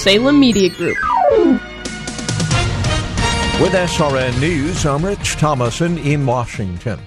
Salem Media Group. With SRN News, I'm Rich Thomason in Washington.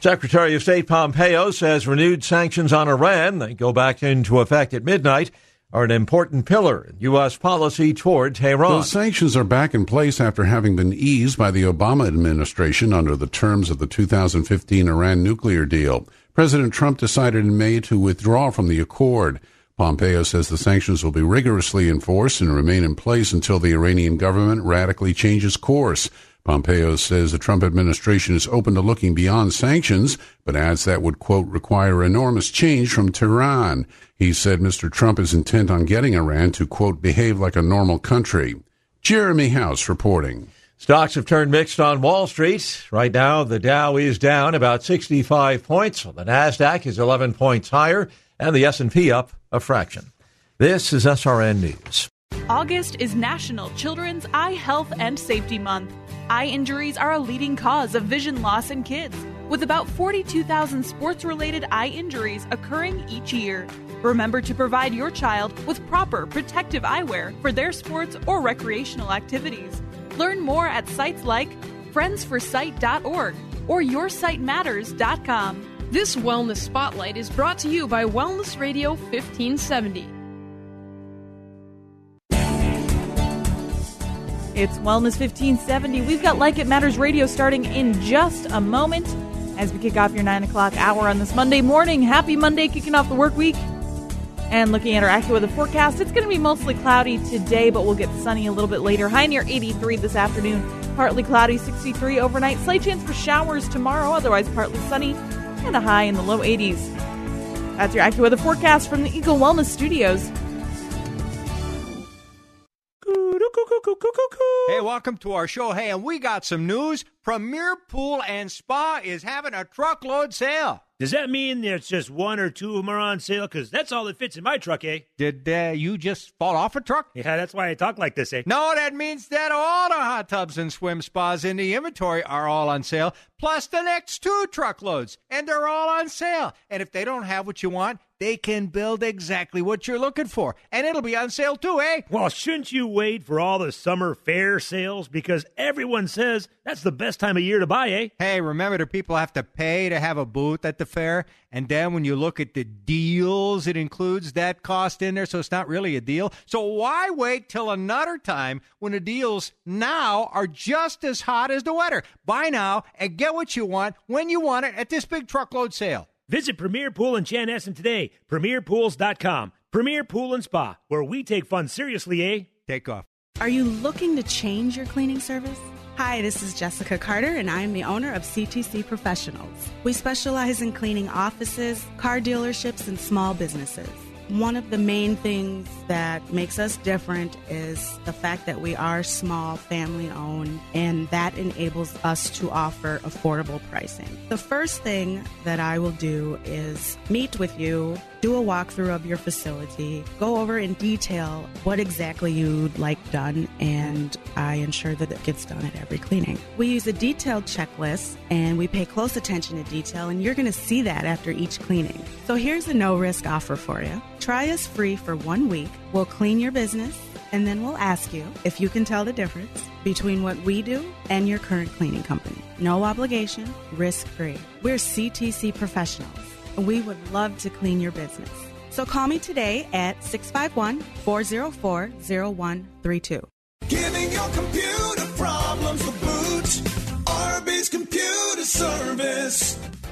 Secretary of State Pompeo says renewed sanctions on Iran, that go back into effect at midnight, are an important pillar in U.S. policy toward Tehran. Those sanctions are back in place after having been eased by the Obama administration under the terms of the 2015 Iran nuclear deal. President Trump decided in May to withdraw from the accord. Pompeo says the sanctions will be rigorously enforced and remain in place until the Iranian government radically changes course. Pompeo says the Trump administration is open to looking beyond sanctions, but adds that would, quote, require enormous change from Tehran. He said Mr. Trump is intent on getting Iran to, quote, behave like a normal country. Jeremy House reporting. Stocks have turned mixed on Wall Street. Right now, the Dow is down about 65 points. The Nasdaq is 11 points higher, and the S&P up a fraction. This is SRN News. August is National Children's Eye Health and Safety Month. Eye injuries are a leading cause of vision loss in kids, with about 42,000 sports related eye injuries occurring each year. Remember to provide your child with proper protective eyewear for their sports or recreational activities. Learn more at sites like friendsforsight.org or yoursightmatters.com. This Wellness Spotlight is brought to you by Wellness Radio 1570. It's Wellness 1570. We've got Like It Matters Radio starting in just a moment as we kick off your 9 o'clock hour on this Monday morning. Happy Monday, kicking off the work week. And looking at our AccuWeather forecast, it's going to be mostly cloudy today, but we'll get sunny a little bit later. High near 83 this afternoon. Partly cloudy, 63 overnight. Slight chance for showers tomorrow, otherwise partly sunny, and a high in the low 80s. That's your AccuWeather forecast from the Eagle Wellness Studios. Hey, welcome to our show. Hey, and we got some news. Premier Pool and Spa is having a truckload sale. Does that mean there's just one or two of them are on sale? Because that's all that fits in my truck, eh? Did uh, you just fall off a truck? Yeah, that's why I talk like this, eh? No, that means that all the hot tubs and swim spas in the inventory are all on sale, plus the next two truckloads, and they're all on sale. And if they don't have what you want, they can build exactly what you're looking for, and it'll be on sale too, eh? Well, shouldn't you wait for all the summer fair sales? Because everyone says that's the best time of year to buy, eh? Hey, remember the people have to pay to have a booth at the fair, and then when you look at the deals, it includes that cost in there, so it's not really a deal. So why wait till another time when the deals now are just as hot as the weather? Buy now and get what you want when you want it at this big truckload sale. Visit Premier Pool in Chanhassen today. PremierPools.com. Premier Pool and Spa, where we take fun seriously, eh? Take off. Are you looking to change your cleaning service? Hi, this is Jessica Carter, and I am the owner of CTC Professionals. We specialize in cleaning offices, car dealerships, and small businesses. One of the main things that makes us different is the fact that we are small, family owned, and that enables us to offer affordable pricing. The first thing that I will do is meet with you, do a walkthrough of your facility, go over in detail what exactly you'd like done, and I ensure that it gets done at every cleaning. We use a detailed checklist and we pay close attention to detail, and you're going to see that after each cleaning. So here's a no risk offer for you. Try us free for one week. We'll clean your business and then we'll ask you if you can tell the difference between what we do and your current cleaning company. No obligation, risk free. We're CTC professionals we would love to clean your business. So call me today at 651 404 0132. Giving your computer problems the boot. RB's Computer Service.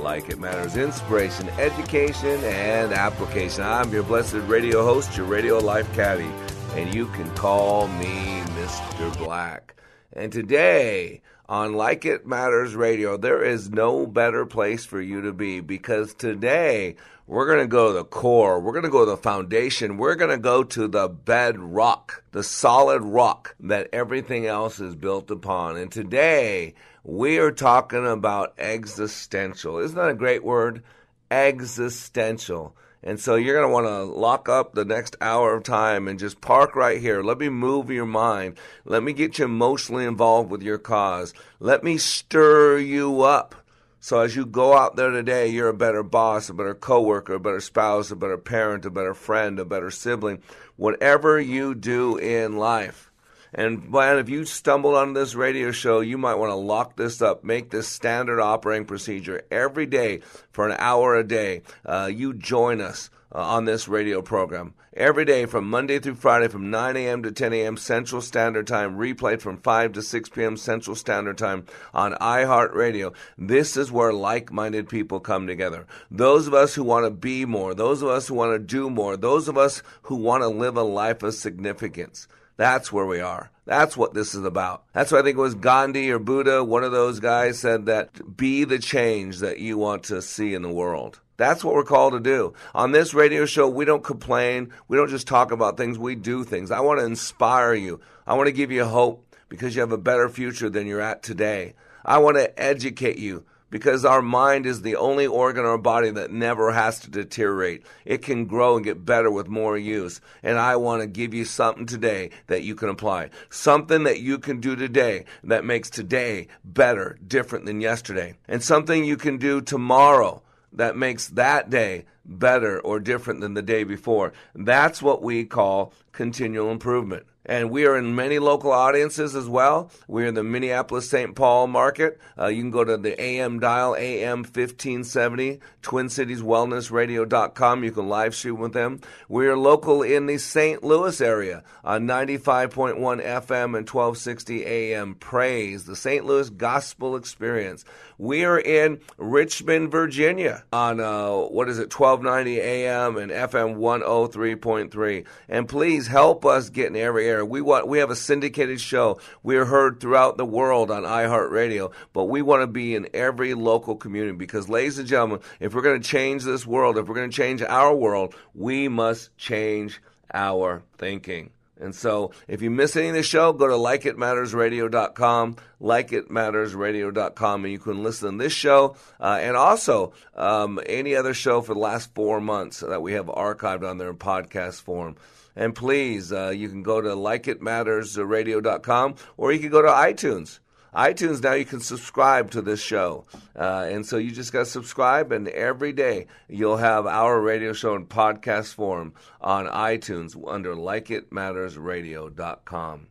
like it matters, inspiration, education, and application. I'm your blessed radio host, your radio life caddy, and you can call me Mr. Black. And today on Like It Matters Radio, there is no better place for you to be because today we're going to go to the core. We're going to go to the foundation. We're going to go to the bedrock, the solid rock that everything else is built upon. And today we are talking about existential. Isn't that a great word? Existential. And so you're going to want to lock up the next hour of time and just park right here. Let me move your mind. Let me get you emotionally involved with your cause. Let me stir you up. So as you go out there today, you're a better boss, a better coworker, a better spouse, a better parent, a better friend, a better sibling. Whatever you do in life, and man, if you stumbled on this radio show, you might want to lock this up, make this standard operating procedure every day for an hour a day. Uh, you join us. Uh, on this radio program. Every day from Monday through Friday from 9 a.m. to 10 a.m. Central Standard Time, replayed from 5 to 6 p.m. Central Standard Time on iHeartRadio. This is where like minded people come together. Those of us who want to be more, those of us who want to do more, those of us who want to live a life of significance. That's where we are. That's what this is about. That's why I think it was Gandhi or Buddha, one of those guys said that be the change that you want to see in the world. That's what we're called to do. On this radio show, we don't complain. We don't just talk about things, we do things. I want to inspire you. I want to give you hope because you have a better future than you're at today. I want to educate you because our mind is the only organ in our body that never has to deteriorate. It can grow and get better with more use. And I want to give you something today that you can apply. Something that you can do today that makes today better, different than yesterday. And something you can do tomorrow that makes that day better or different than the day before. That's what we call continual improvement. And we are in many local audiences as well. We're in the Minneapolis St. Paul market. Uh, you can go to the AM dial, AM 1570, TwinCitiesWellnessRadio.com. You can live stream with them. We are local in the St. Louis area on 95.1 FM and 1260 AM. Praise, the St. Louis Gospel Experience. We are in Richmond, Virginia on, uh, what is it, 1290 AM and FM 103.3. And please help us get in every area. We want, we have a syndicated show. We are heard throughout the world on iHeartRadio, but we want to be in every local community because, ladies and gentlemen, if we're going to change this world, if we're going to change our world, we must change our thinking. And so if you miss any of the show, go to likeitmattersradio.com, likeitmattersradio.com, and you can listen to this show uh, and also um, any other show for the last four months that we have archived on there in podcast form. And please, uh, you can go to likeitmattersradio.com or you can go to iTunes iTunes now you can subscribe to this show. Uh, and so you just got to subscribe, and every day you'll have our radio show in podcast form on iTunes under likeitmattersradio.com.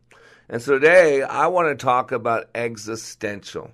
And so today I want to talk about existential.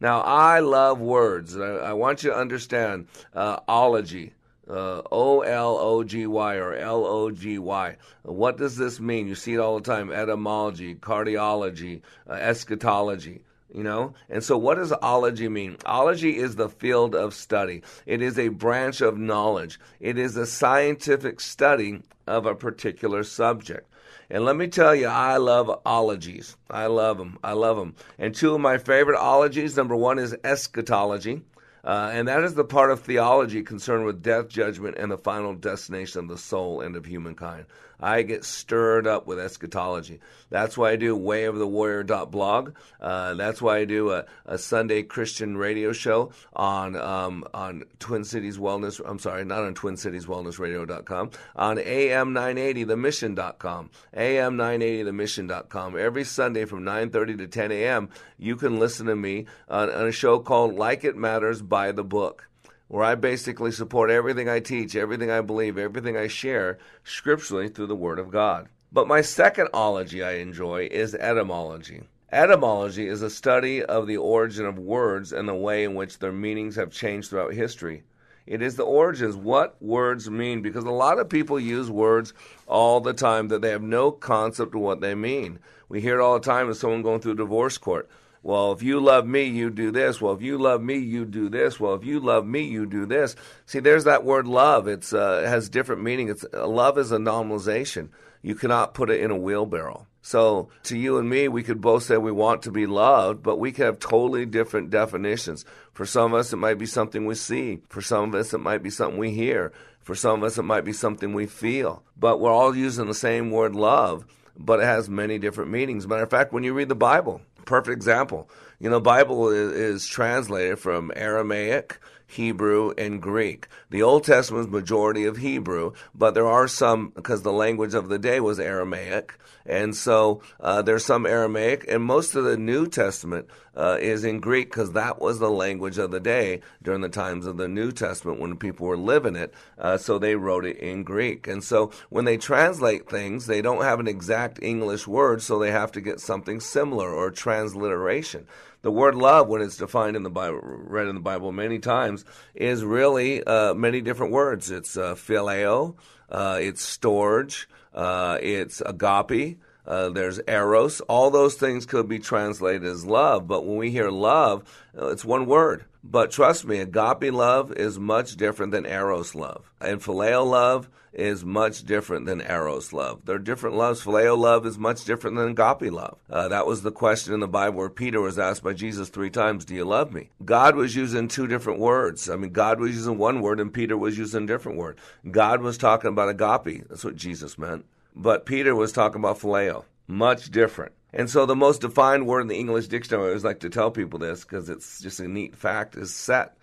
Now, I love words. I, I want you to understand uh, ology. Uh, O L O G Y or L O G Y. What does this mean? You see it all the time. Etymology, cardiology, uh, eschatology you know? And so what does ology mean? Ology is the field of study. It is a branch of knowledge. It is a scientific study of a particular subject. And let me tell you i love ologies. I love them i love them and two of my favorite ologies number one is eschatology uh, and that is the part of theology concerned with death, judgment, and the final destination of the soul and of humankind. I get stirred up with eschatology. That's why I do wayofthewarrior.blog. Uh, that's why I do a, a, Sunday Christian radio show on um, on Twin Cities Wellness. I'm sorry, not on Twin Cities Wellness Radio.com. On AM 980 TheMission.com. AM 980 TheMission.com. Every Sunday from 9:30 to 10 a.m. You can listen to me on, on a show called Like It Matters by the Book where I basically support everything I teach, everything I believe, everything I share scripturally through the Word of God. But my second ology I enjoy is etymology. Etymology is a study of the origin of words and the way in which their meanings have changed throughout history. It is the origins, what words mean, because a lot of people use words all the time that they have no concept of what they mean. We hear it all the time with someone going through divorce court. Well, if you love me, you do this. Well, if you love me, you do this. Well, if you love me, you do this. See, there's that word love. It's uh, it has different meaning. It's uh, love is a nominalization. You cannot put it in a wheelbarrow. So, to you and me, we could both say we want to be loved, but we could have totally different definitions. For some of us, it might be something we see. For some of us, it might be something we hear. For some of us, it might be something we feel. But we're all using the same word love, but it has many different meanings. Matter of fact, when you read the Bible, perfect example. You know, Bible is, is translated from Aramaic, Hebrew, and Greek. The Old Testament is majority of Hebrew, but there are some because the language of the day was Aramaic, and so uh, there's some Aramaic, and most of the New Testament uh, is in Greek because that was the language of the day during the times of the New Testament when people were living it. Uh, so they wrote it in Greek, and so when they translate things, they don't have an exact English word, so they have to get something similar or transliteration the word love, when it's defined in the Bible, read in the Bible many times, is really uh, many different words. It's uh, phileo, uh, it's storge, uh, it's agape. Uh, there's eros. All those things could be translated as love, but when we hear love, uh, it's one word. But trust me, agape love is much different than eros love. And phileo love is much different than eros love. They're different loves. Phileo love is much different than agape love. Uh, that was the question in the Bible where Peter was asked by Jesus three times, Do you love me? God was using two different words. I mean, God was using one word and Peter was using a different word. God was talking about agape. That's what Jesus meant. But Peter was talking about phileo. Much different. And so the most defined word in the English dictionary, I always like to tell people this because it's just a neat fact, is set.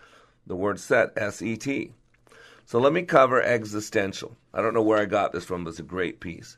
The word set, S E T. So let me cover existential. I don't know where I got this from, but it's a great piece.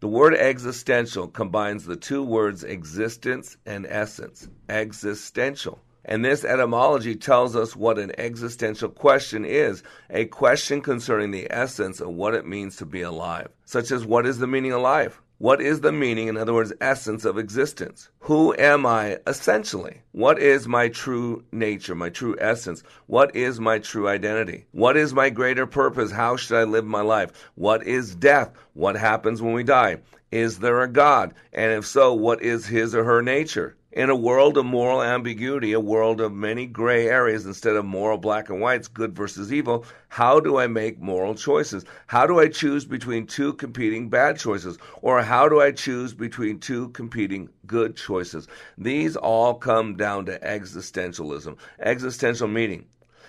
The word existential combines the two words existence and essence. Existential. And this etymology tells us what an existential question is a question concerning the essence of what it means to be alive, such as what is the meaning of life? What is the meaning, in other words, essence of existence? Who am I essentially? What is my true nature, my true essence? What is my true identity? What is my greater purpose? How should I live my life? What is death? What happens when we die? Is there a God? And if so, what is his or her nature? In a world of moral ambiguity, a world of many gray areas instead of moral black and whites, good versus evil, how do I make moral choices? How do I choose between two competing bad choices? Or how do I choose between two competing good choices? These all come down to existentialism, existential meaning.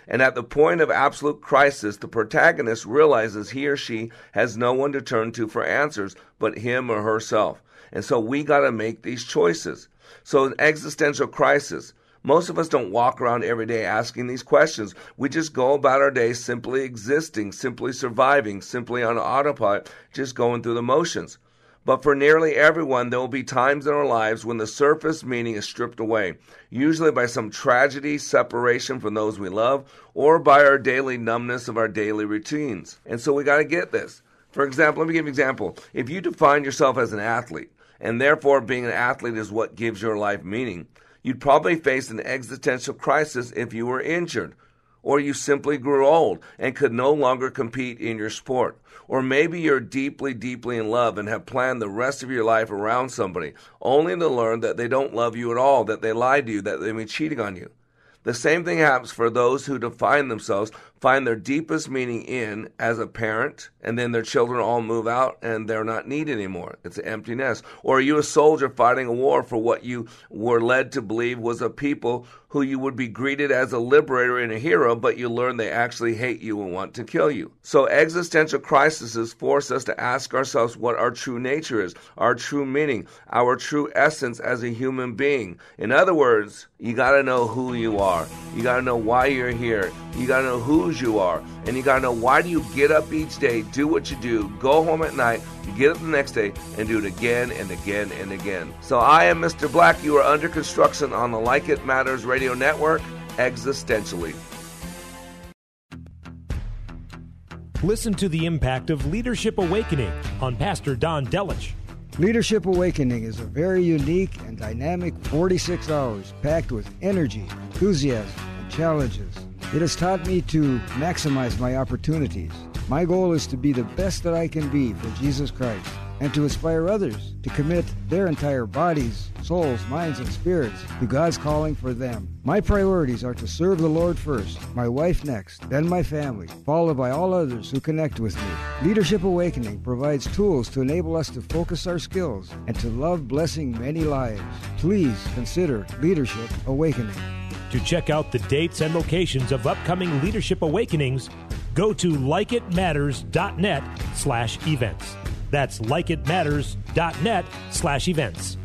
And at the point of absolute crisis, the protagonist realizes he or she has no one to turn to for answers but him or herself. And so we got to make these choices. So, an existential crisis. Most of us don't walk around every day asking these questions. We just go about our day simply existing, simply surviving, simply on autopilot, just going through the motions. But for nearly everyone, there will be times in our lives when the surface meaning is stripped away, usually by some tragedy, separation from those we love, or by our daily numbness of our daily routines. And so we got to get this. For example, let me give you an example. If you define yourself as an athlete, and therefore being an athlete is what gives your life meaning, you'd probably face an existential crisis if you were injured. Or you simply grew old and could no longer compete in your sport. Or maybe you're deeply, deeply in love and have planned the rest of your life around somebody, only to learn that they don't love you at all, that they lied to you, that they've been cheating on you. The same thing happens for those who define themselves, find their deepest meaning in as a parent, and then their children all move out and they're not needed anymore. It's an empty nest. Or are you a soldier fighting a war for what you were led to believe was a people who you would be greeted as a liberator and a hero, but you learn they actually hate you and want to kill you? So existential crises force us to ask ourselves what our true nature is, our true meaning, our true essence as a human being. In other words, you got to know who you are. You got to know why you're here. You got to know whose you are. And you got to know why do you get up each day, do what you do, go home at night, you get up the next day, and do it again and again and again. So I am Mr. Black. You are under construction on the Like It Matters radio network, existentially. Listen to the impact of Leadership Awakening on Pastor Don Delich. Leadership Awakening is a very unique and dynamic 46 hours packed with energy, enthusiasm, and challenges. It has taught me to maximize my opportunities. My goal is to be the best that I can be for Jesus Christ and to inspire others to commit their entire bodies, souls, minds, and spirits to God's calling for them. My priorities are to serve the Lord first, my wife next, then my family, followed by all others who connect with me. Leadership Awakening provides tools to enable us to focus our skills and to love blessing many lives. Please consider Leadership Awakening. To check out the dates and locations of upcoming Leadership Awakenings, go to likeitmatters.net slash events. That's likeitmatters.net slash events.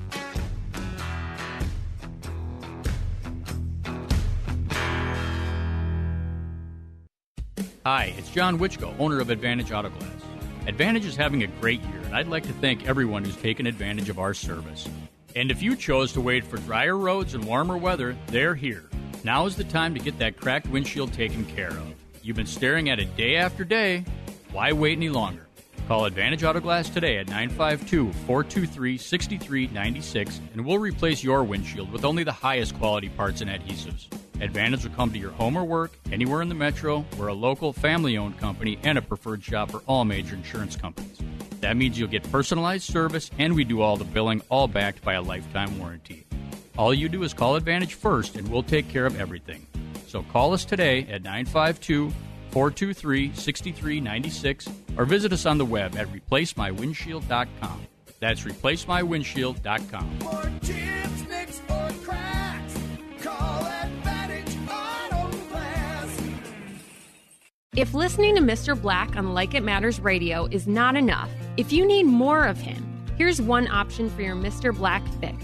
Hi, it's John Wichko, owner of Advantage Auto Glass. Advantage is having a great year, and I'd like to thank everyone who's taken advantage of our service. And if you chose to wait for drier roads and warmer weather, they're here. Now is the time to get that cracked windshield taken care of. You've been staring at it day after day. Why wait any longer? Call Advantage Auto Glass today at 952 423 6396 and we'll replace your windshield with only the highest quality parts and adhesives. Advantage will come to your home or work, anywhere in the metro. We're a local, family owned company and a preferred shop for all major insurance companies. That means you'll get personalized service and we do all the billing, all backed by a lifetime warranty. All you do is call Advantage first and we'll take care of everything. So call us today at 952 423 6396 or visit us on the web at replacemywindshield.com. That's replacemywindshield.com. For chips, nicks, or cracks, call Advantage Auto Glass. If listening to Mr. Black on Like It Matters Radio is not enough, if you need more of him, here's one option for your Mr. Black fix.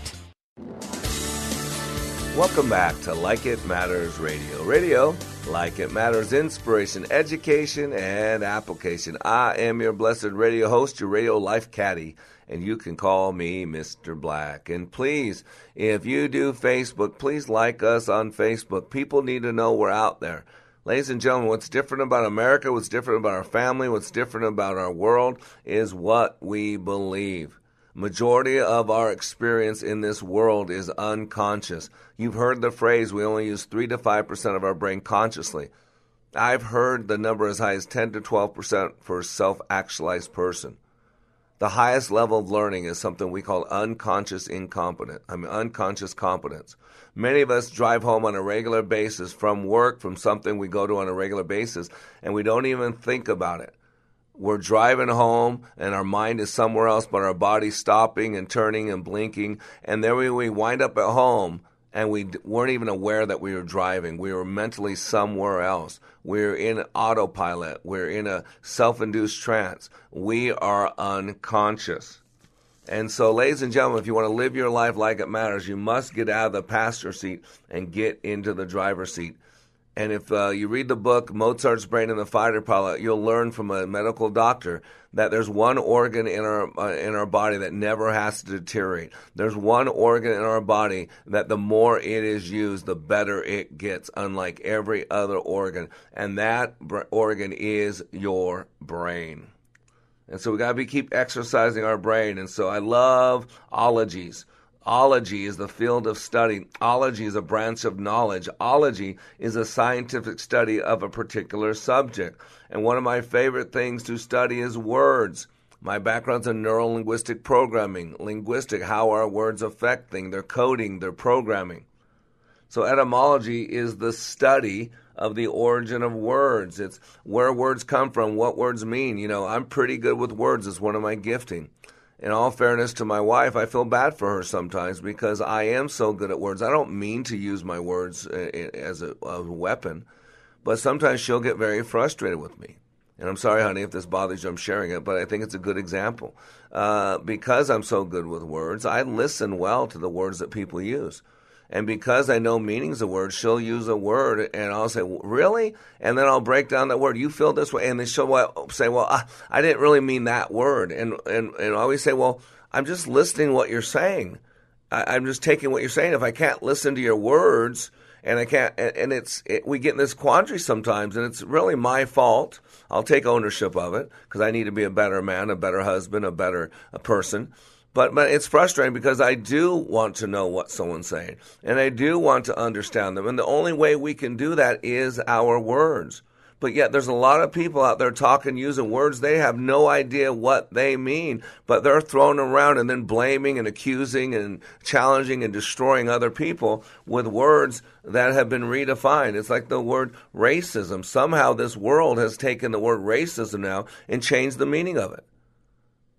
Welcome back to Like It Matters Radio. Radio, like it matters, inspiration, education, and application. I am your blessed radio host, your radio life caddy, and you can call me Mr. Black. And please, if you do Facebook, please like us on Facebook. People need to know we're out there. Ladies and gentlemen, what's different about America, what's different about our family, what's different about our world is what we believe. Majority of our experience in this world is unconscious. You've heard the phrase we only use 3 to 5% of our brain consciously. I've heard the number as high as 10 to 12% for a self actualized person. The highest level of learning is something we call unconscious incompetence. I mean, unconscious competence. Many of us drive home on a regular basis from work, from something we go to on a regular basis, and we don't even think about it. We're driving home and our mind is somewhere else, but our body's stopping and turning and blinking. And then we, we wind up at home and we weren't even aware that we were driving. We were mentally somewhere else. We're in autopilot. We're in a self induced trance. We are unconscious. And so, ladies and gentlemen, if you want to live your life like it matters, you must get out of the passenger seat and get into the driver's seat. And if uh, you read the book Mozart's Brain and the Fighter Pilot, you'll learn from a medical doctor that there's one organ in our uh, in our body that never has to deteriorate. There's one organ in our body that the more it is used, the better it gets, unlike every other organ. And that br- organ is your brain. And so we got to keep exercising our brain. And so I love ologies. Ology is the field of study. Ology is a branch of knowledge. Ology is a scientific study of a particular subject. And one of my favorite things to study is words. My background's in neuro linguistic programming, linguistic, how our words affect things, their coding, their programming. So etymology is the study of the origin of words. It's where words come from, what words mean. You know, I'm pretty good with words. It's one of my gifting. In all fairness to my wife, I feel bad for her sometimes because I am so good at words. I don't mean to use my words uh, as a, a weapon, but sometimes she'll get very frustrated with me. And I'm sorry, honey, if this bothers you, I'm sharing it, but I think it's a good example. Uh, because I'm so good with words, I listen well to the words that people use. And because I know meanings of words, she'll use a word, and I'll say, "Really?" And then I'll break down that word. You feel this way, and then she'll uh, say, "Well, I, didn't really mean that word." And and and I always say, "Well, I'm just listening what you're saying. I, I'm just taking what you're saying. If I can't listen to your words, and I can't, and, and it's it, we get in this quandary sometimes, and it's really my fault. I'll take ownership of it because I need to be a better man, a better husband, a better a person." But, but it's frustrating because I do want to know what someone's saying and I do want to understand them. And the only way we can do that is our words. But yet there's a lot of people out there talking using words they have no idea what they mean, but they're thrown around and then blaming and accusing and challenging and destroying other people with words that have been redefined. It's like the word racism. Somehow this world has taken the word racism now and changed the meaning of it.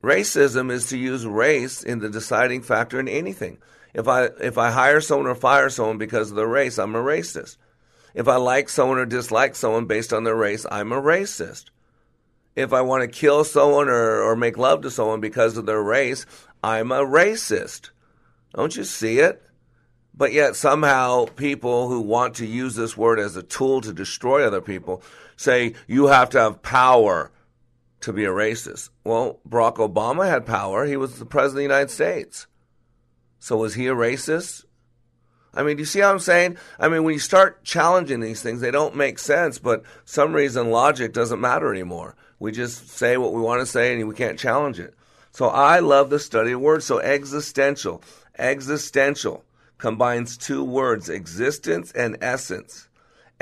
Racism is to use race in the deciding factor in anything. If I if I hire someone or fire someone because of their race, I'm a racist. If I like someone or dislike someone based on their race, I'm a racist. If I want to kill someone or, or make love to someone because of their race, I'm a racist. Don't you see it? But yet somehow people who want to use this word as a tool to destroy other people say you have to have power to be a racist. Well, Barack Obama had power. He was the president of the United States. So was he a racist? I mean, do you see how I'm saying? I mean, when you start challenging these things, they don't make sense, but some reason logic doesn't matter anymore. We just say what we want to say and we can't challenge it. So I love the study of words. So existential, existential combines two words, existence and essence.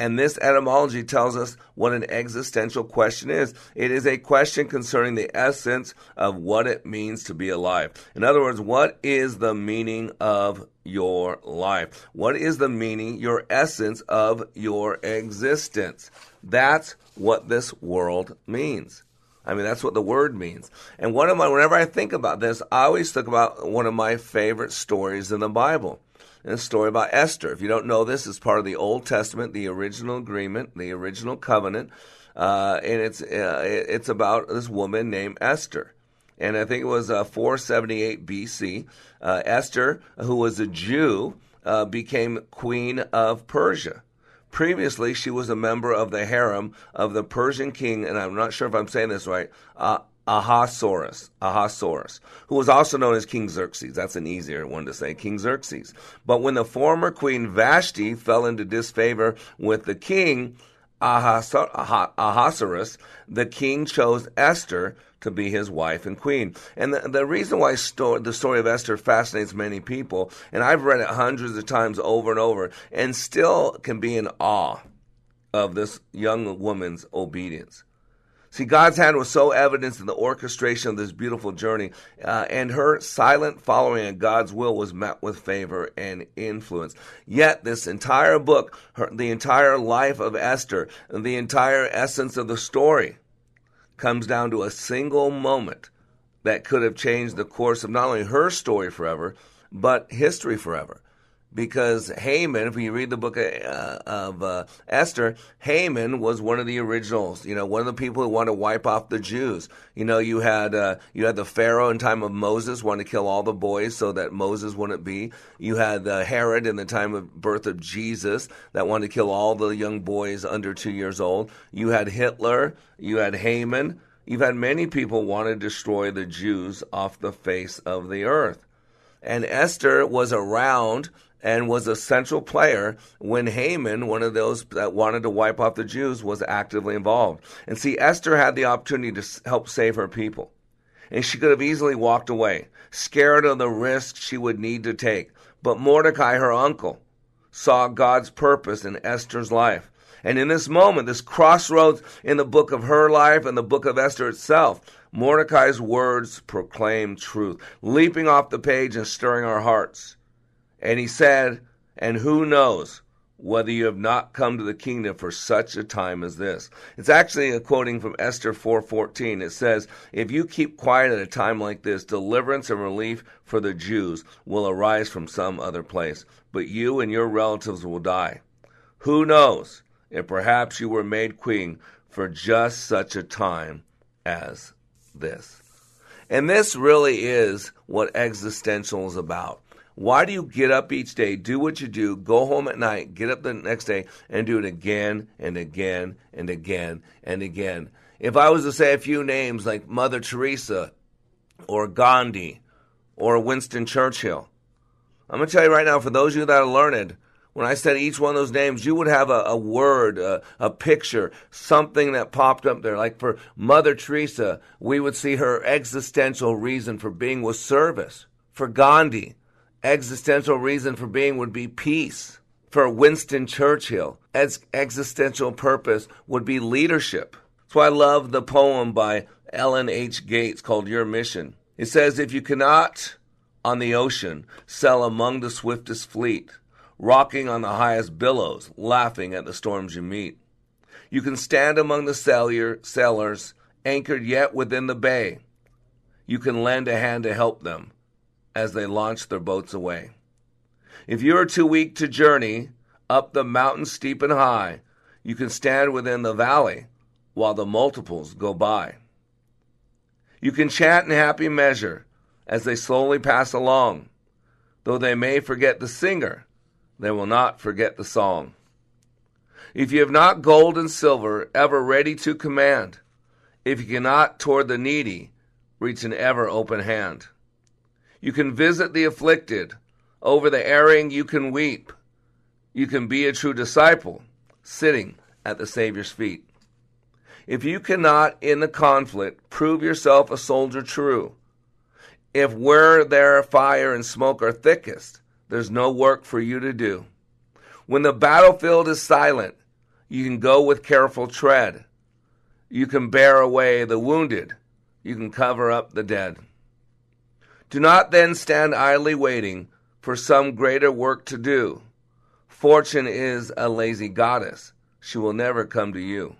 And this etymology tells us what an existential question is. It is a question concerning the essence of what it means to be alive. In other words, what is the meaning of your life? What is the meaning, your essence of your existence? That's what this world means. I mean, that's what the word means. And one of my, whenever I think about this, I always think about one of my favorite stories in the Bible a story about Esther. If you don't know this, it's part of the Old Testament, the original agreement, the original covenant, uh, and it's uh, it's about this woman named Esther. And I think it was uh, 478 BC. Uh, Esther, who was a Jew, uh, became queen of Persia. Previously, she was a member of the harem of the Persian king, and I'm not sure if I'm saying this right, uh, Ahasuerus, Ahasuerus, who was also known as King Xerxes. That's an easier one to say, King Xerxes. But when the former queen Vashti fell into disfavor with the king Ahasuerus, the king chose Esther to be his wife and queen. And the, the reason why sto- the story of Esther fascinates many people, and I've read it hundreds of times over and over, and still can be in awe of this young woman's obedience. See, God's hand was so evident in the orchestration of this beautiful journey, uh, and her silent following of God's will was met with favor and influence. Yet, this entire book, her, the entire life of Esther, the entire essence of the story, comes down to a single moment that could have changed the course of not only her story forever, but history forever. Because Haman, if you read the book of, uh, of uh, Esther, Haman was one of the originals. You know, one of the people who wanted to wipe off the Jews. You know, you had uh, you had the Pharaoh in time of Moses wanted to kill all the boys so that Moses wouldn't be. You had uh, Herod in the time of birth of Jesus that wanted to kill all the young boys under two years old. You had Hitler. You had Haman. You've had many people want to destroy the Jews off the face of the earth. And Esther was around and was a central player when Haman, one of those that wanted to wipe off the Jews, was actively involved. And see, Esther had the opportunity to help save her people. And she could have easily walked away, scared of the risk she would need to take. But Mordecai, her uncle, saw God's purpose in Esther's life. And in this moment, this crossroads in the book of her life and the book of Esther itself, Mordecai's words proclaim truth, leaping off the page and stirring our hearts. And he said, And who knows whether you have not come to the kingdom for such a time as this? It's actually a quoting from Esther 4:14. It says, If you keep quiet at a time like this, deliverance and relief for the Jews will arise from some other place, but you and your relatives will die. Who knows if perhaps you were made queen for just such a time as this? And this really is what existential is about. Why do you get up each day, do what you do, go home at night, get up the next day, and do it again and again and again and again? If I was to say a few names like Mother Teresa or Gandhi or Winston Churchill, I'm going to tell you right now, for those of you that are learned, when I said each one of those names, you would have a, a word, a, a picture, something that popped up there. Like for Mother Teresa, we would see her existential reason for being was service. For Gandhi, existential reason for being would be peace. For Winston Churchill, ex- existential purpose would be leadership. So I love the poem by Ellen H. Gates called Your Mission. It says, If you cannot on the ocean sail among the swiftest fleet, rocking on the highest billows, laughing at the storms you meet, you can stand among the sailor, sailors, anchored yet within the bay. You can lend a hand to help them as they launch their boats away. If you are too weak to journey up the mountain steep and high, you can stand within the valley while the multiples go by. You can chant in happy measure as they slowly pass along. Though they may forget the singer, they will not forget the song. If you have not gold and silver ever ready to command, if you cannot toward the needy reach an ever open hand, you can visit the afflicted. Over the erring, you can weep. You can be a true disciple, sitting at the Savior's feet. If you cannot, in the conflict, prove yourself a soldier true, if where there fire and smoke are thickest, there's no work for you to do. When the battlefield is silent, you can go with careful tread. You can bear away the wounded. You can cover up the dead. Do not then stand idly waiting for some greater work to do. Fortune is a lazy goddess. She will never come to you.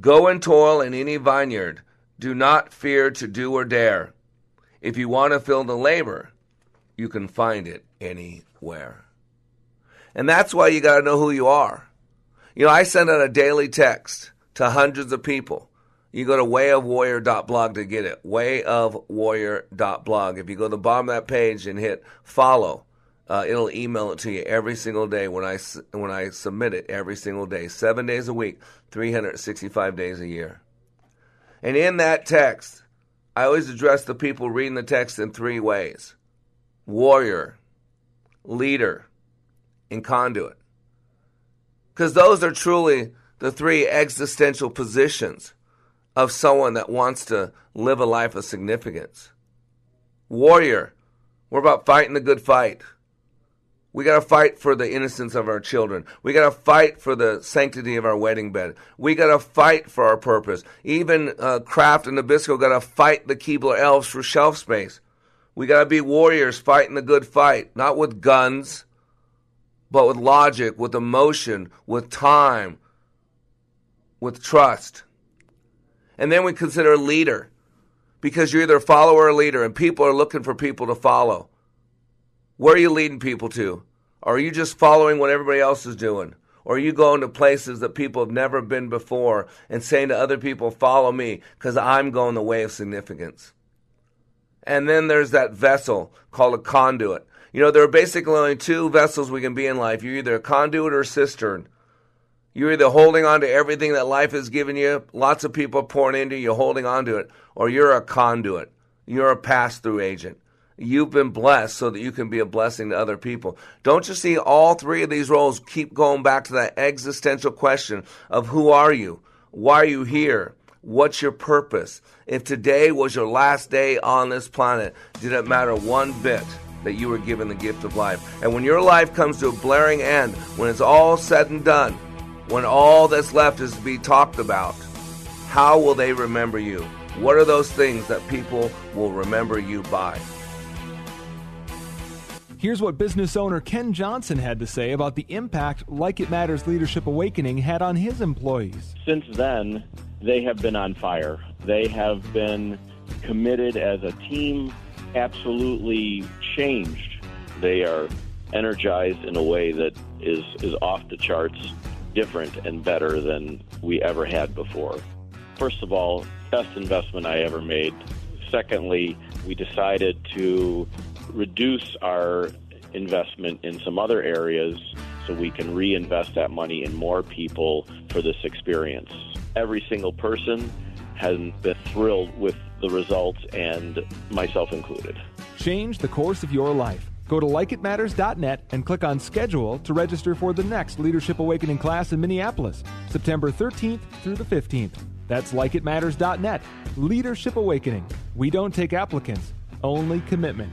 Go and toil in any vineyard. Do not fear to do or dare. If you want to fill the labor, you can find it anywhere. And that's why you got to know who you are. You know, I send out a daily text to hundreds of people. You go to wayofwarrior.blog to get it. Wayofwarrior.blog. If you go to the bottom of that page and hit follow, uh, it'll email it to you every single day when I, when I submit it every single day, seven days a week, 365 days a year. And in that text, I always address the people reading the text in three ways warrior, leader, and conduit. Because those are truly the three existential positions of someone that wants to live a life of significance. Warrior, we're about fighting the good fight. We got to fight for the innocence of our children. We got to fight for the sanctity of our wedding bed. We got to fight for our purpose. Even uh, Kraft and Nabisco got to fight the Keebler elves for shelf space. We got to be warriors fighting the good fight, not with guns, but with logic, with emotion, with time, with trust. And then we consider a leader because you're either a follower or a leader, and people are looking for people to follow. Where are you leading people to? Are you just following what everybody else is doing? Or are you going to places that people have never been before and saying to other people, follow me because I'm going the way of significance? And then there's that vessel called a conduit. You know, there are basically only two vessels we can be in life. You're either a conduit or a cistern. You're either holding on to everything that life has given you, lots of people pouring into you, you're holding on to it, or you're a conduit. You're a pass through agent. You've been blessed so that you can be a blessing to other people. Don't you see all three of these roles keep going back to that existential question of who are you? Why are you here? What's your purpose? If today was your last day on this planet, did it matter one bit that you were given the gift of life? And when your life comes to a blaring end, when it's all said and done, when all that's left is to be talked about, how will they remember you? What are those things that people will remember you by? Here's what business owner Ken Johnson had to say about the impact Like It Matters Leadership Awakening had on his employees. Since then, they have been on fire. They have been committed as a team, absolutely changed. They are energized in a way that is, is off the charts, different and better than we ever had before. First of all, best investment I ever made. Secondly, we decided to reduce our investment in some other areas so we can reinvest that money in more people for this experience. Every single person has been thrilled with the results, and myself included. Change the course of your life. Go to likeitmatters.net and click on schedule to register for the next Leadership Awakening class in Minneapolis, September 13th through the 15th. That's likeitmatters.net. Leadership Awakening. We don't take applicants, only commitment.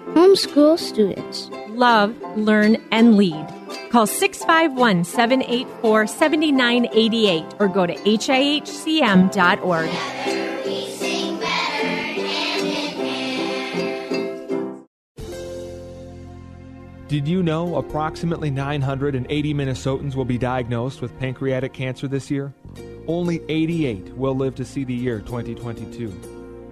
homeschool students love, learn, and lead. Call 651 784 7988 or go to hihcm.org. Did you know approximately 980 Minnesotans will be diagnosed with pancreatic cancer this year? Only 88 will live to see the year 2022.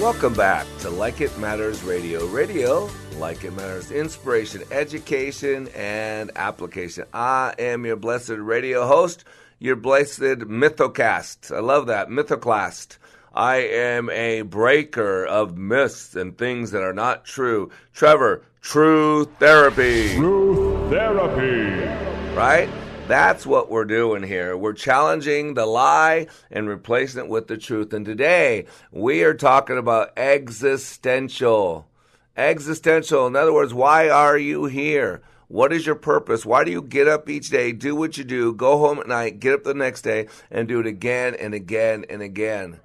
Welcome back to Like It Matters Radio. Radio, like it matters, inspiration, education, and application. I am your blessed radio host, your blessed mythocast. I love that, mythoclast. I am a breaker of myths and things that are not true. Trevor, true therapy. True therapy. Right? That's what we're doing here. We're challenging the lie and replacing it with the truth. And today we are talking about existential. Existential. In other words, why are you here? What is your purpose? Why do you get up each day, do what you do, go home at night, get up the next day, and do it again and again and again?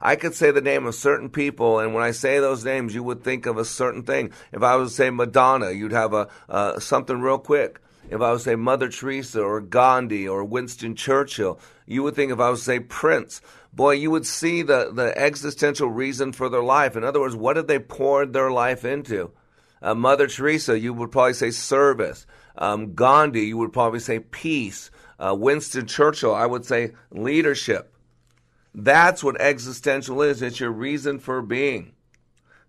I could say the name of certain people, and when I say those names, you would think of a certain thing. If I was to say Madonna, you'd have a uh, something real quick. If I was say Mother Teresa or Gandhi or Winston Churchill, you would think if I was say Prince, boy, you would see the, the existential reason for their life. In other words, what did they pour their life into? Uh, Mother Teresa, you would probably say service. Um, Gandhi, you would probably say peace. Uh, Winston Churchill, I would say leadership. That's what existential is. It's your reason for being.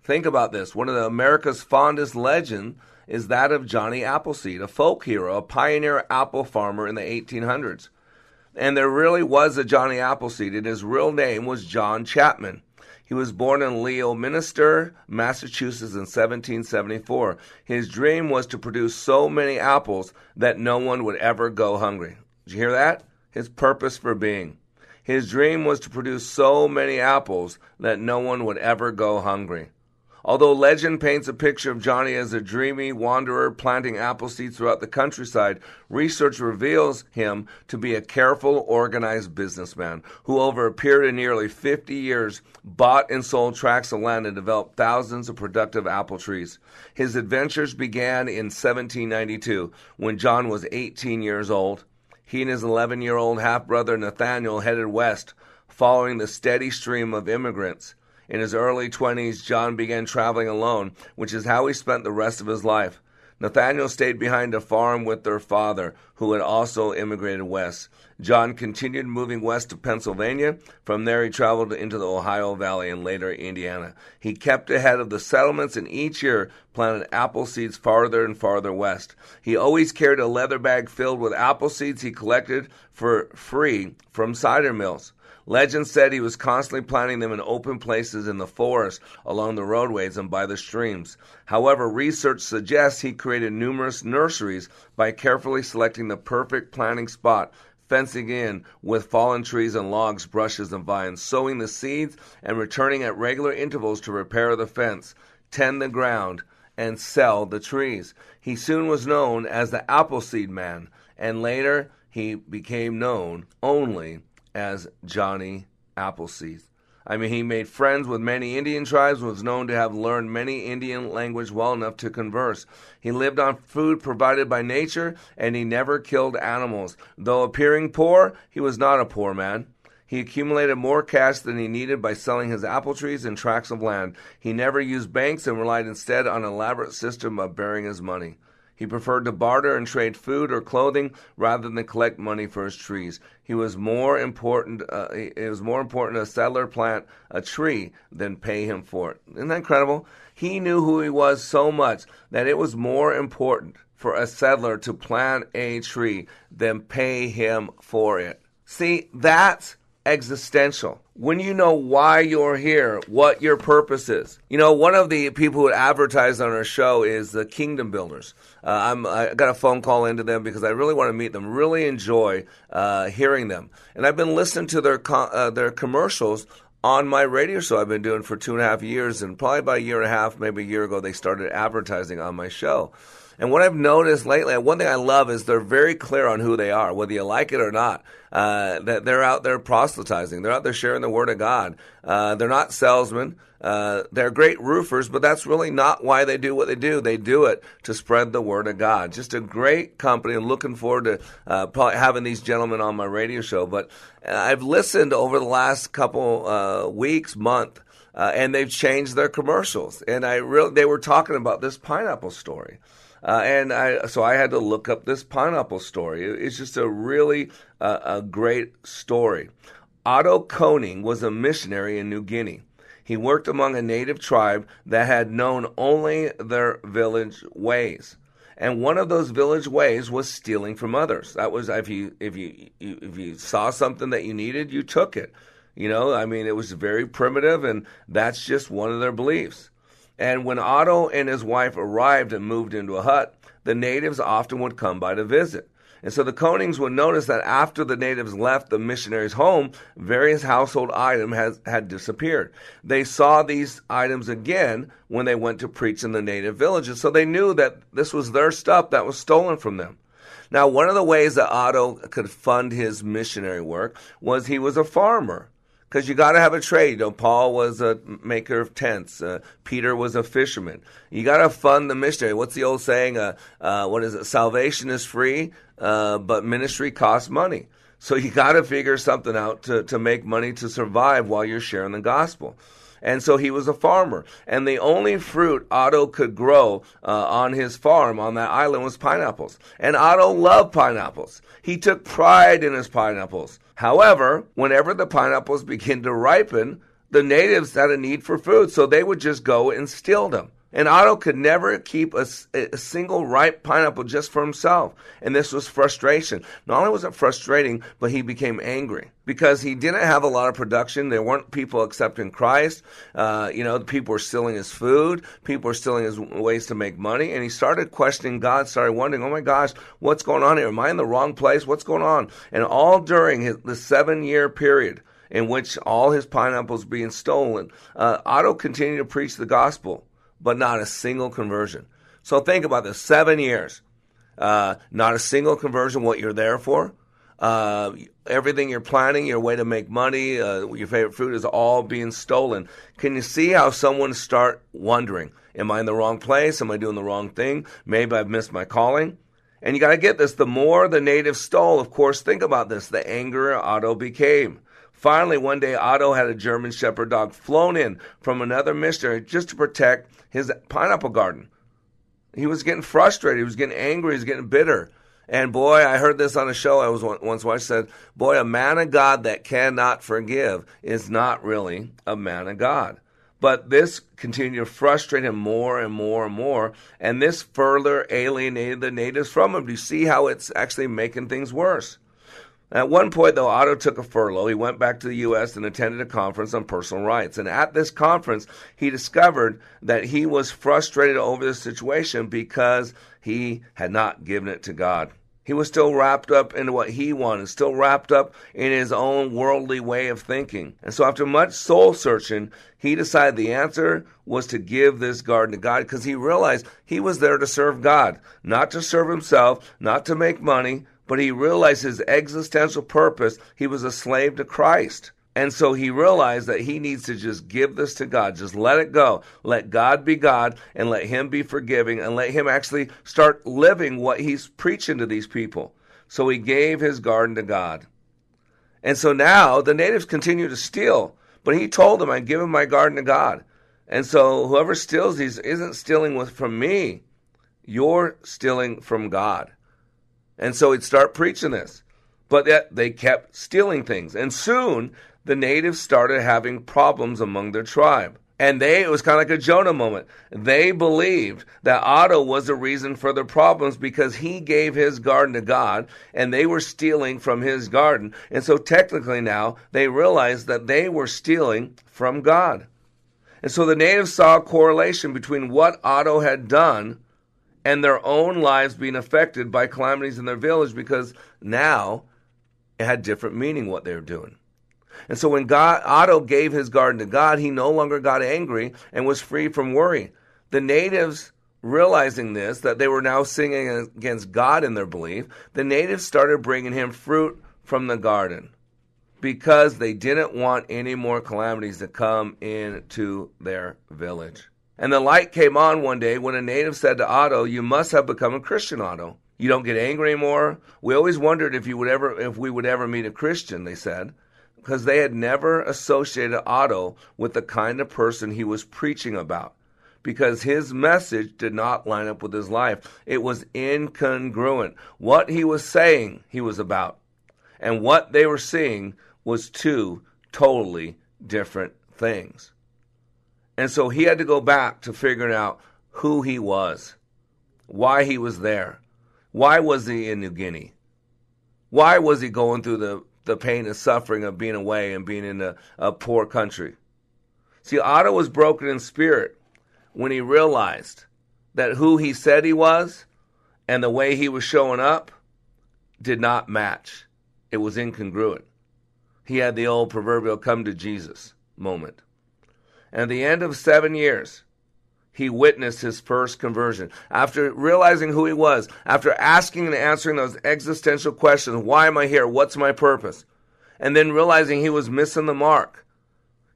Think about this. One of the America's fondest legend is that of Johnny Appleseed, a folk hero, a pioneer apple farmer in the 1800s. And there really was a Johnny Appleseed, and his real name was John Chapman. He was born in Leominster, Massachusetts in 1774. His dream was to produce so many apples that no one would ever go hungry. Did you hear that? His purpose for being. His dream was to produce so many apples that no one would ever go hungry. Although legend paints a picture of Johnny as a dreamy wanderer planting apple seeds throughout the countryside, research reveals him to be a careful, organized businessman who, over a period of nearly 50 years, bought and sold tracts of land and developed thousands of productive apple trees. His adventures began in 1792 when John was 18 years old. He and his 11 year old half brother Nathaniel headed west, following the steady stream of immigrants. In his early 20s, John began traveling alone, which is how he spent the rest of his life. Nathaniel stayed behind to farm with their father, who had also immigrated west. John continued moving west to Pennsylvania. From there, he traveled into the Ohio Valley and later Indiana. He kept ahead of the settlements and each year planted apple seeds farther and farther west. He always carried a leather bag filled with apple seeds he collected for free from cider mills. Legend said he was constantly planting them in open places in the forest, along the roadways, and by the streams. However, research suggests he created numerous nurseries by carefully selecting the perfect planting spot, fencing in with fallen trees and logs, brushes, and vines, sowing the seeds, and returning at regular intervals to repair the fence, tend the ground, and sell the trees. He soon was known as the Appleseed Man, and later he became known only as Johnny Appleseed. I mean, he made friends with many Indian tribes, was known to have learned many Indian language well enough to converse. He lived on food provided by nature, and he never killed animals. Though appearing poor, he was not a poor man. He accumulated more cash than he needed by selling his apple trees and tracts of land. He never used banks and relied instead on an elaborate system of bearing his money. He preferred to barter and trade food or clothing rather than collect money for his trees. He was more important. Uh, it was more important a settler plant a tree than pay him for it. Isn't that incredible? He knew who he was so much that it was more important for a settler to plant a tree than pay him for it. See, that's existential. When you know why you're here, what your purpose is. You know, one of the people who advertise on our show is the Kingdom Builders. Uh, I'm, I got a phone call into them because I really want to meet them. Really enjoy uh, hearing them, and I've been listening to their uh, their commercials on my radio show I've been doing for two and a half years, and probably about a year and a half, maybe a year ago, they started advertising on my show. And what I've noticed lately, one thing I love is they're very clear on who they are, whether you like it or not. Uh, that they're out there proselytizing. They're out there sharing the word of God. Uh, they're not salesmen. Uh, they're great roofers, but that's really not why they do what they do. They do it to spread the word of God. Just a great company. I'm looking forward to uh, probably having these gentlemen on my radio show. But uh, I've listened over the last couple uh, weeks, month, and they've changed their commercials. And I really, they were talking about this pineapple story. Uh, and I, so I had to look up this pineapple story. It's just a really uh, a great story. Otto Koning was a missionary in New Guinea. He worked among a native tribe that had known only their village ways. And one of those village ways was stealing from others. That was if you if you, if you saw something that you needed, you took it. You know, I mean, it was very primitive, and that's just one of their beliefs. And when Otto and his wife arrived and moved into a hut, the natives often would come by to visit. And so the Konings would notice that after the natives left the missionary's home, various household items has, had disappeared. They saw these items again when they went to preach in the native villages, so they knew that this was their stuff that was stolen from them. Now, one of the ways that Otto could fund his missionary work was he was a farmer. Because you got to have a trade. You know, Paul was a maker of tents. Uh, Peter was a fisherman. You got to fund the missionary. What's the old saying? Uh, uh, what is it? Salvation is free, uh, but ministry costs money. So you got to figure something out to, to make money to survive while you're sharing the gospel. And so he was a farmer. And the only fruit Otto could grow uh, on his farm on that island was pineapples. And Otto loved pineapples. He took pride in his pineapples. However, whenever the pineapples began to ripen, the natives had a need for food, so they would just go and steal them. And Otto could never keep a, a, single ripe pineapple just for himself. And this was frustration. Not only was it frustrating, but he became angry because he didn't have a lot of production. There weren't people accepting Christ. Uh, you know, people were stealing his food. People were stealing his ways to make money. And he started questioning God, started wondering, oh my gosh, what's going on here? Am I in the wrong place? What's going on? And all during his, the seven year period, in which all his pineapples being stolen, uh, Otto continued to preach the gospel but not a single conversion. So think about this seven years, uh, not a single conversion, what you're there for. Uh, everything you're planning, your way to make money, uh, your favorite food is all being stolen. Can you see how someone start wondering, am I in the wrong place? Am I doing the wrong thing? Maybe I've missed my calling. And you got to get this. The more the natives stole, of course, think about this, the angrier Otto became. Finally, one day, Otto had a German Shepherd dog flown in from another missionary just to protect his pineapple garden. He was getting frustrated. He was getting angry. He was getting bitter. And boy, I heard this on a show I was once watched. Said, "Boy, a man of God that cannot forgive is not really a man of God." But this continued to frustrate him more and more and more, and this further alienated the natives from him. Do you see how it's actually making things worse? At one point, though, Otto took a furlough. He went back to the U.S. and attended a conference on personal rights. And at this conference, he discovered that he was frustrated over the situation because he had not given it to God. He was still wrapped up in what he wanted, still wrapped up in his own worldly way of thinking. And so, after much soul searching, he decided the answer was to give this garden to God because he realized he was there to serve God, not to serve himself, not to make money, but he realized his existential purpose. He was a slave to Christ. And so he realized that he needs to just give this to God. Just let it go. Let God be God and let him be forgiving and let him actually start living what he's preaching to these people. So he gave his garden to God. And so now the natives continue to steal, but he told them, I'm giving my garden to God. And so whoever steals these isn't stealing with, from me. You're stealing from God. And so he'd start preaching this. But yet they kept stealing things. And soon the natives started having problems among their tribe. And they, it was kind of like a Jonah moment. They believed that Otto was the reason for their problems because he gave his garden to God and they were stealing from his garden. And so technically now they realized that they were stealing from God. And so the natives saw a correlation between what Otto had done and their own lives being affected by calamities in their village because now it had different meaning what they were doing. And so when God, Otto gave his garden to God, he no longer got angry and was free from worry. The natives, realizing this, that they were now singing against God in their belief, the natives started bringing him fruit from the garden because they didn't want any more calamities to come into their village. And the light came on one day when a native said to Otto, You must have become a Christian, Otto. You don't get angry anymore. We always wondered if you would ever if we would ever meet a Christian, they said. Because they had never associated Otto with the kind of person he was preaching about. Because his message did not line up with his life. It was incongruent. What he was saying he was about. And what they were seeing was two totally different things. And so he had to go back to figuring out who he was, why he was there, why was he in New Guinea, why was he going through the, the pain and suffering of being away and being in a, a poor country. See, Otto was broken in spirit when he realized that who he said he was and the way he was showing up did not match. It was incongruent. He had the old proverbial come to Jesus moment. And at the end of seven years, he witnessed his first conversion. After realizing who he was, after asking and answering those existential questions why am I here? What's my purpose? And then realizing he was missing the mark,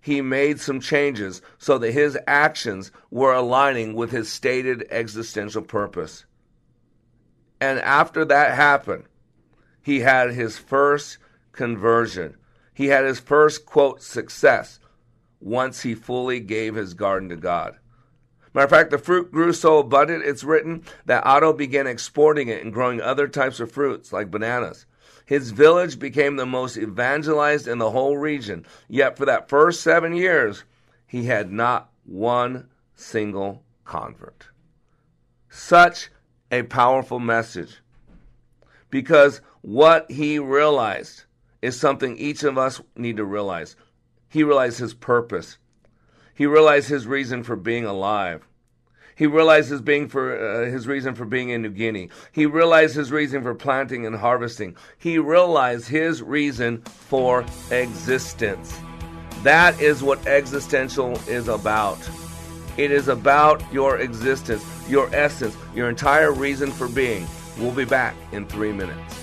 he made some changes so that his actions were aligning with his stated existential purpose. And after that happened, he had his first conversion. He had his first, quote, success once he fully gave his garden to God. Matter of fact, the fruit grew so abundant, it's written that Otto began exporting it and growing other types of fruits like bananas. His village became the most evangelized in the whole region. Yet for that first seven years, he had not one single convert. Such a powerful message. Because what he realized is something each of us need to realize. He realized his purpose. He realized his reason for being alive. He realized his being for uh, his reason for being in New Guinea. He realized his reason for planting and harvesting. He realized his reason for existence. That is what existential is about. It is about your existence, your essence, your entire reason for being. We'll be back in three minutes.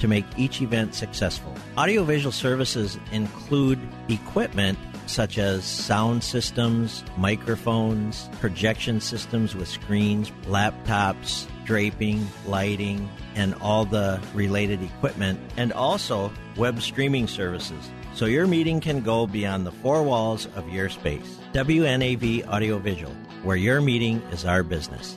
to make each event successful. Audiovisual services include equipment such as sound systems, microphones, projection systems with screens, laptops, draping, lighting, and all the related equipment, and also web streaming services. So your meeting can go beyond the four walls of your space. WNAV Audiovisual, where your meeting is our business.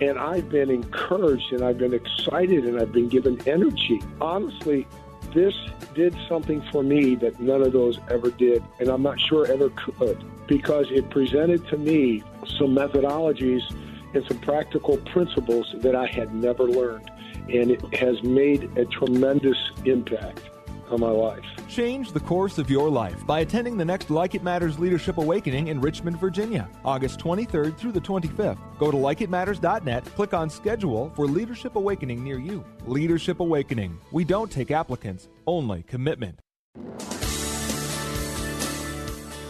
And I've been encouraged and I've been excited and I've been given energy. Honestly, this did something for me that none of those ever did, and I'm not sure ever could, because it presented to me some methodologies and some practical principles that I had never learned. And it has made a tremendous impact on my life. Change the course of your life by attending the next Like It Matters Leadership Awakening in Richmond, Virginia, August 23rd through the 25th. Go to likeitmatters.net, click on schedule for Leadership Awakening near you. Leadership Awakening. We don't take applicants, only commitment.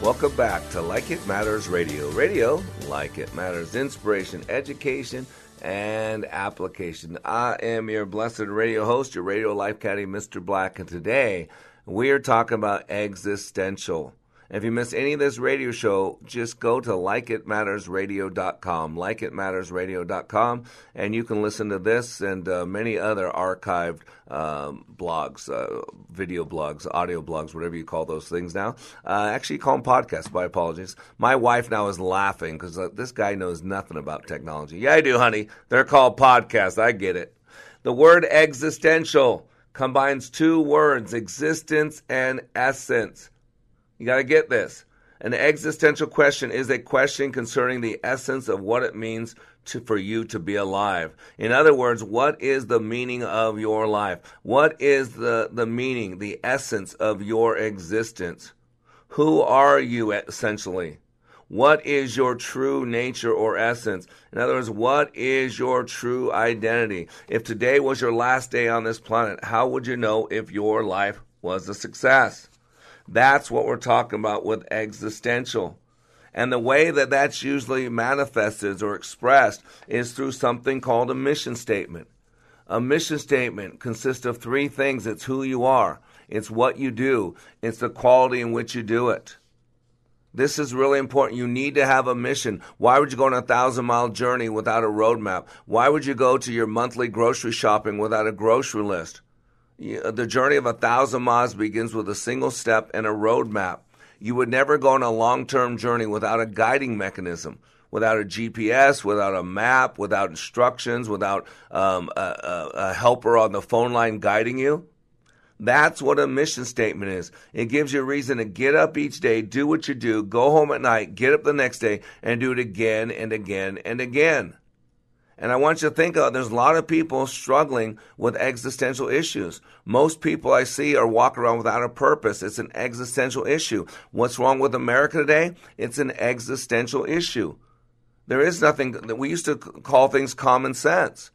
Welcome back to Like It Matters Radio. Radio, like it matters, inspiration, education, and application. I am your blessed radio host, your radio life caddy, Mr. Black, and today we are talking about existential. If you miss any of this radio show, just go to likeitmattersradio.com, likeitmattersradio.com, and you can listen to this and uh, many other archived um, blogs, uh, video blogs, audio blogs, whatever you call those things now. Uh, actually, call them podcasts. My apologies. My wife now is laughing because uh, this guy knows nothing about technology. Yeah, I do, honey. They're called podcasts. I get it. The word existential combines two words, existence and essence. You got to get this. An existential question is a question concerning the essence of what it means to, for you to be alive. In other words, what is the meaning of your life? What is the, the meaning, the essence of your existence? Who are you essentially? What is your true nature or essence? In other words, what is your true identity? If today was your last day on this planet, how would you know if your life was a success? That's what we're talking about with existential. And the way that that's usually manifested or expressed is through something called a mission statement. A mission statement consists of three things it's who you are, it's what you do, it's the quality in which you do it. This is really important. You need to have a mission. Why would you go on a thousand mile journey without a roadmap? Why would you go to your monthly grocery shopping without a grocery list? The journey of a thousand miles begins with a single step and a roadmap. You would never go on a long term journey without a guiding mechanism, without a GPS, without a map, without instructions, without um, a, a helper on the phone line guiding you. That's what a mission statement is. It gives you a reason to get up each day, do what you do, go home at night, get up the next day, and do it again and again and again. And I want you to think of there's a lot of people struggling with existential issues. Most people I see are walking around without a purpose. It's an existential issue. What's wrong with America today? It's an existential issue. There is nothing that we used to call things common sense.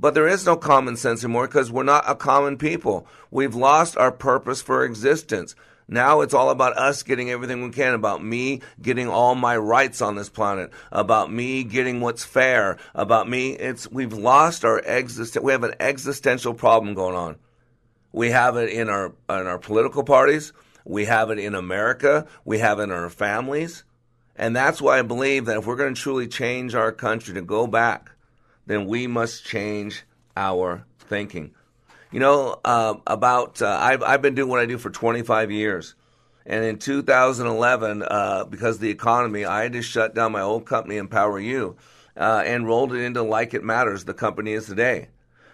But there is no common sense anymore because we're not a common people. We've lost our purpose for existence. Now it's all about us getting everything we can, about me getting all my rights on this planet, about me getting what's fair, about me. It's we've lost our exist. We have an existential problem going on. We have it in our in our political parties. We have it in America. We have it in our families, and that's why I believe that if we're going to truly change our country to go back then we must change our thinking. You know, uh, about uh, I've, I've been doing what I do for 25 years. And in 2011, uh, because of the economy, I had to shut down my old company, Empower You, uh, and rolled it into Like It Matters, the company is today.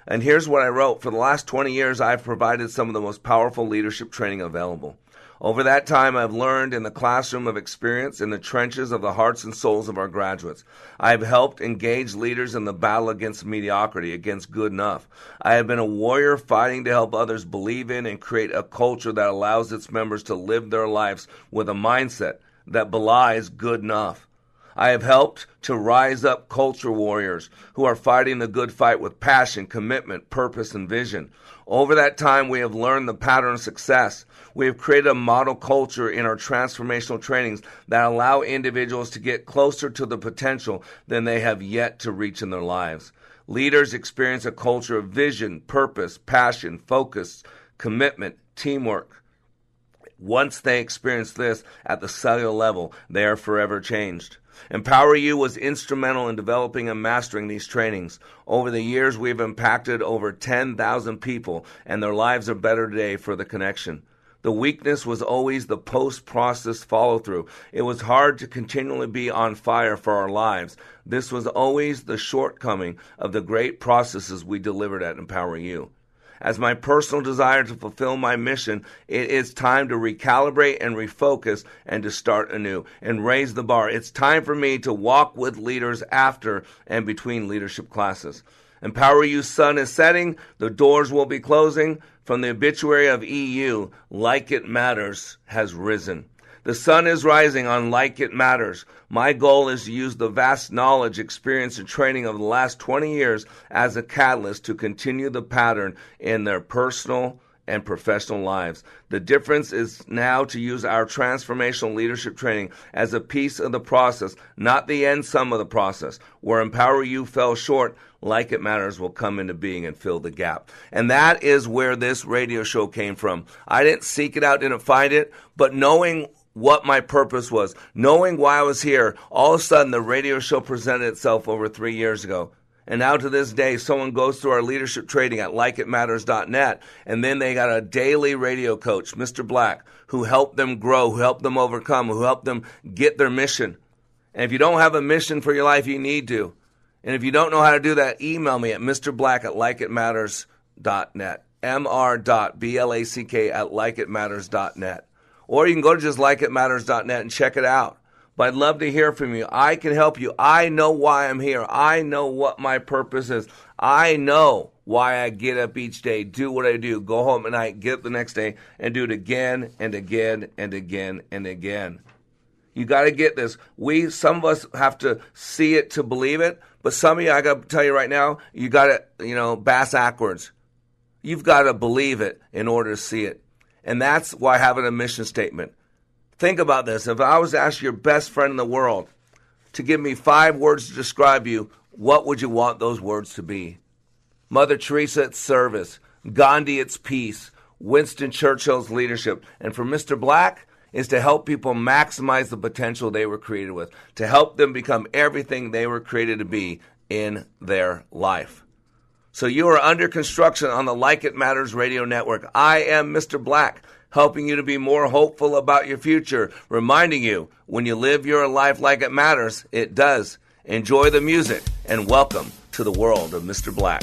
And here's what I wrote For the last 20 years, I've provided some of the most powerful leadership training available. Over that time, I've learned in the classroom of experience in the trenches of the hearts and souls of our graduates. I have helped engage leaders in the battle against mediocrity, against good enough. I have been a warrior fighting to help others believe in and create a culture that allows its members to live their lives with a mindset that belies good enough. I have helped to rise up culture warriors who are fighting the good fight with passion, commitment, purpose, and vision. Over that time, we have learned the pattern of success. We have created a model culture in our transformational trainings that allow individuals to get closer to the potential than they have yet to reach in their lives. Leaders experience a culture of vision, purpose, passion, focus, commitment, teamwork. Once they experience this at the cellular level, they are forever changed. Empower You was instrumental in developing and mastering these trainings. Over the years, we've impacted over 10,000 people, and their lives are better today for the connection. The weakness was always the post process follow through. It was hard to continually be on fire for our lives. This was always the shortcoming of the great processes we delivered at Empower You. As my personal desire to fulfill my mission, it is time to recalibrate and refocus and to start anew and raise the bar. It's time for me to walk with leaders after and between leadership classes. Empower You sun is setting, the doors will be closing. From the obituary of EU, Like It Matters has risen. The sun is rising on Like It Matters. My goal is to use the vast knowledge, experience, and training of the last 20 years as a catalyst to continue the pattern in their personal and professional lives. The difference is now to use our transformational leadership training as a piece of the process, not the end sum of the process. Where Empower You fell short, like It Matters will come into being and fill the gap. And that is where this radio show came from. I didn't seek it out, didn't find it, but knowing what my purpose was, knowing why I was here, all of a sudden the radio show presented itself over three years ago. And now to this day, someone goes through our leadership training at likeitmatters.net, and then they got a daily radio coach, Mr. Black, who helped them grow, who helped them overcome, who helped them get their mission. And if you don't have a mission for your life, you need to. And if you don't know how to do that, email me at mrblack at likeitmatters.net. mr.black at likeitmatters.net. Or you can go to just likeitmatters.net and check it out. But I'd love to hear from you. I can help you. I know why I'm here. I know what my purpose is. I know why I get up each day, do what I do, go home at night, get up the next day, and do it again and again and again and again. You got to get this. We, some of us have to see it to believe it, but some of you, I got to tell you right now, you got to, you know, bass backwards. You've got to believe it in order to see it. And that's why having a mission statement. Think about this. If I was to ask your best friend in the world to give me five words to describe you, what would you want those words to be? Mother Teresa, its service. Gandhi, its peace. Winston Churchill's leadership. And for Mr. Black, is to help people maximize the potential they were created with, to help them become everything they were created to be in their life. So you are under construction on the Like It Matters radio network. I am Mr. Black, helping you to be more hopeful about your future, reminding you when you live your life like it matters, it does. Enjoy the music and welcome to the world of Mr. Black.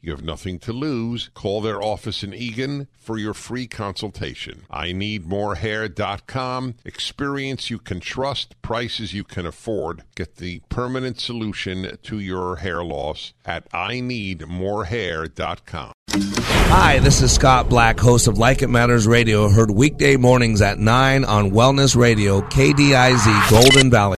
You have nothing to lose. Call their office in Eagan for your free consultation. I need morehair.com. Experience you can trust, prices you can afford. Get the permanent solution to your hair loss at I need morehair.com. Hi, this is Scott Black, host of Like It Matters Radio, heard weekday mornings at 9 on Wellness Radio, KDIZ, Golden Valley.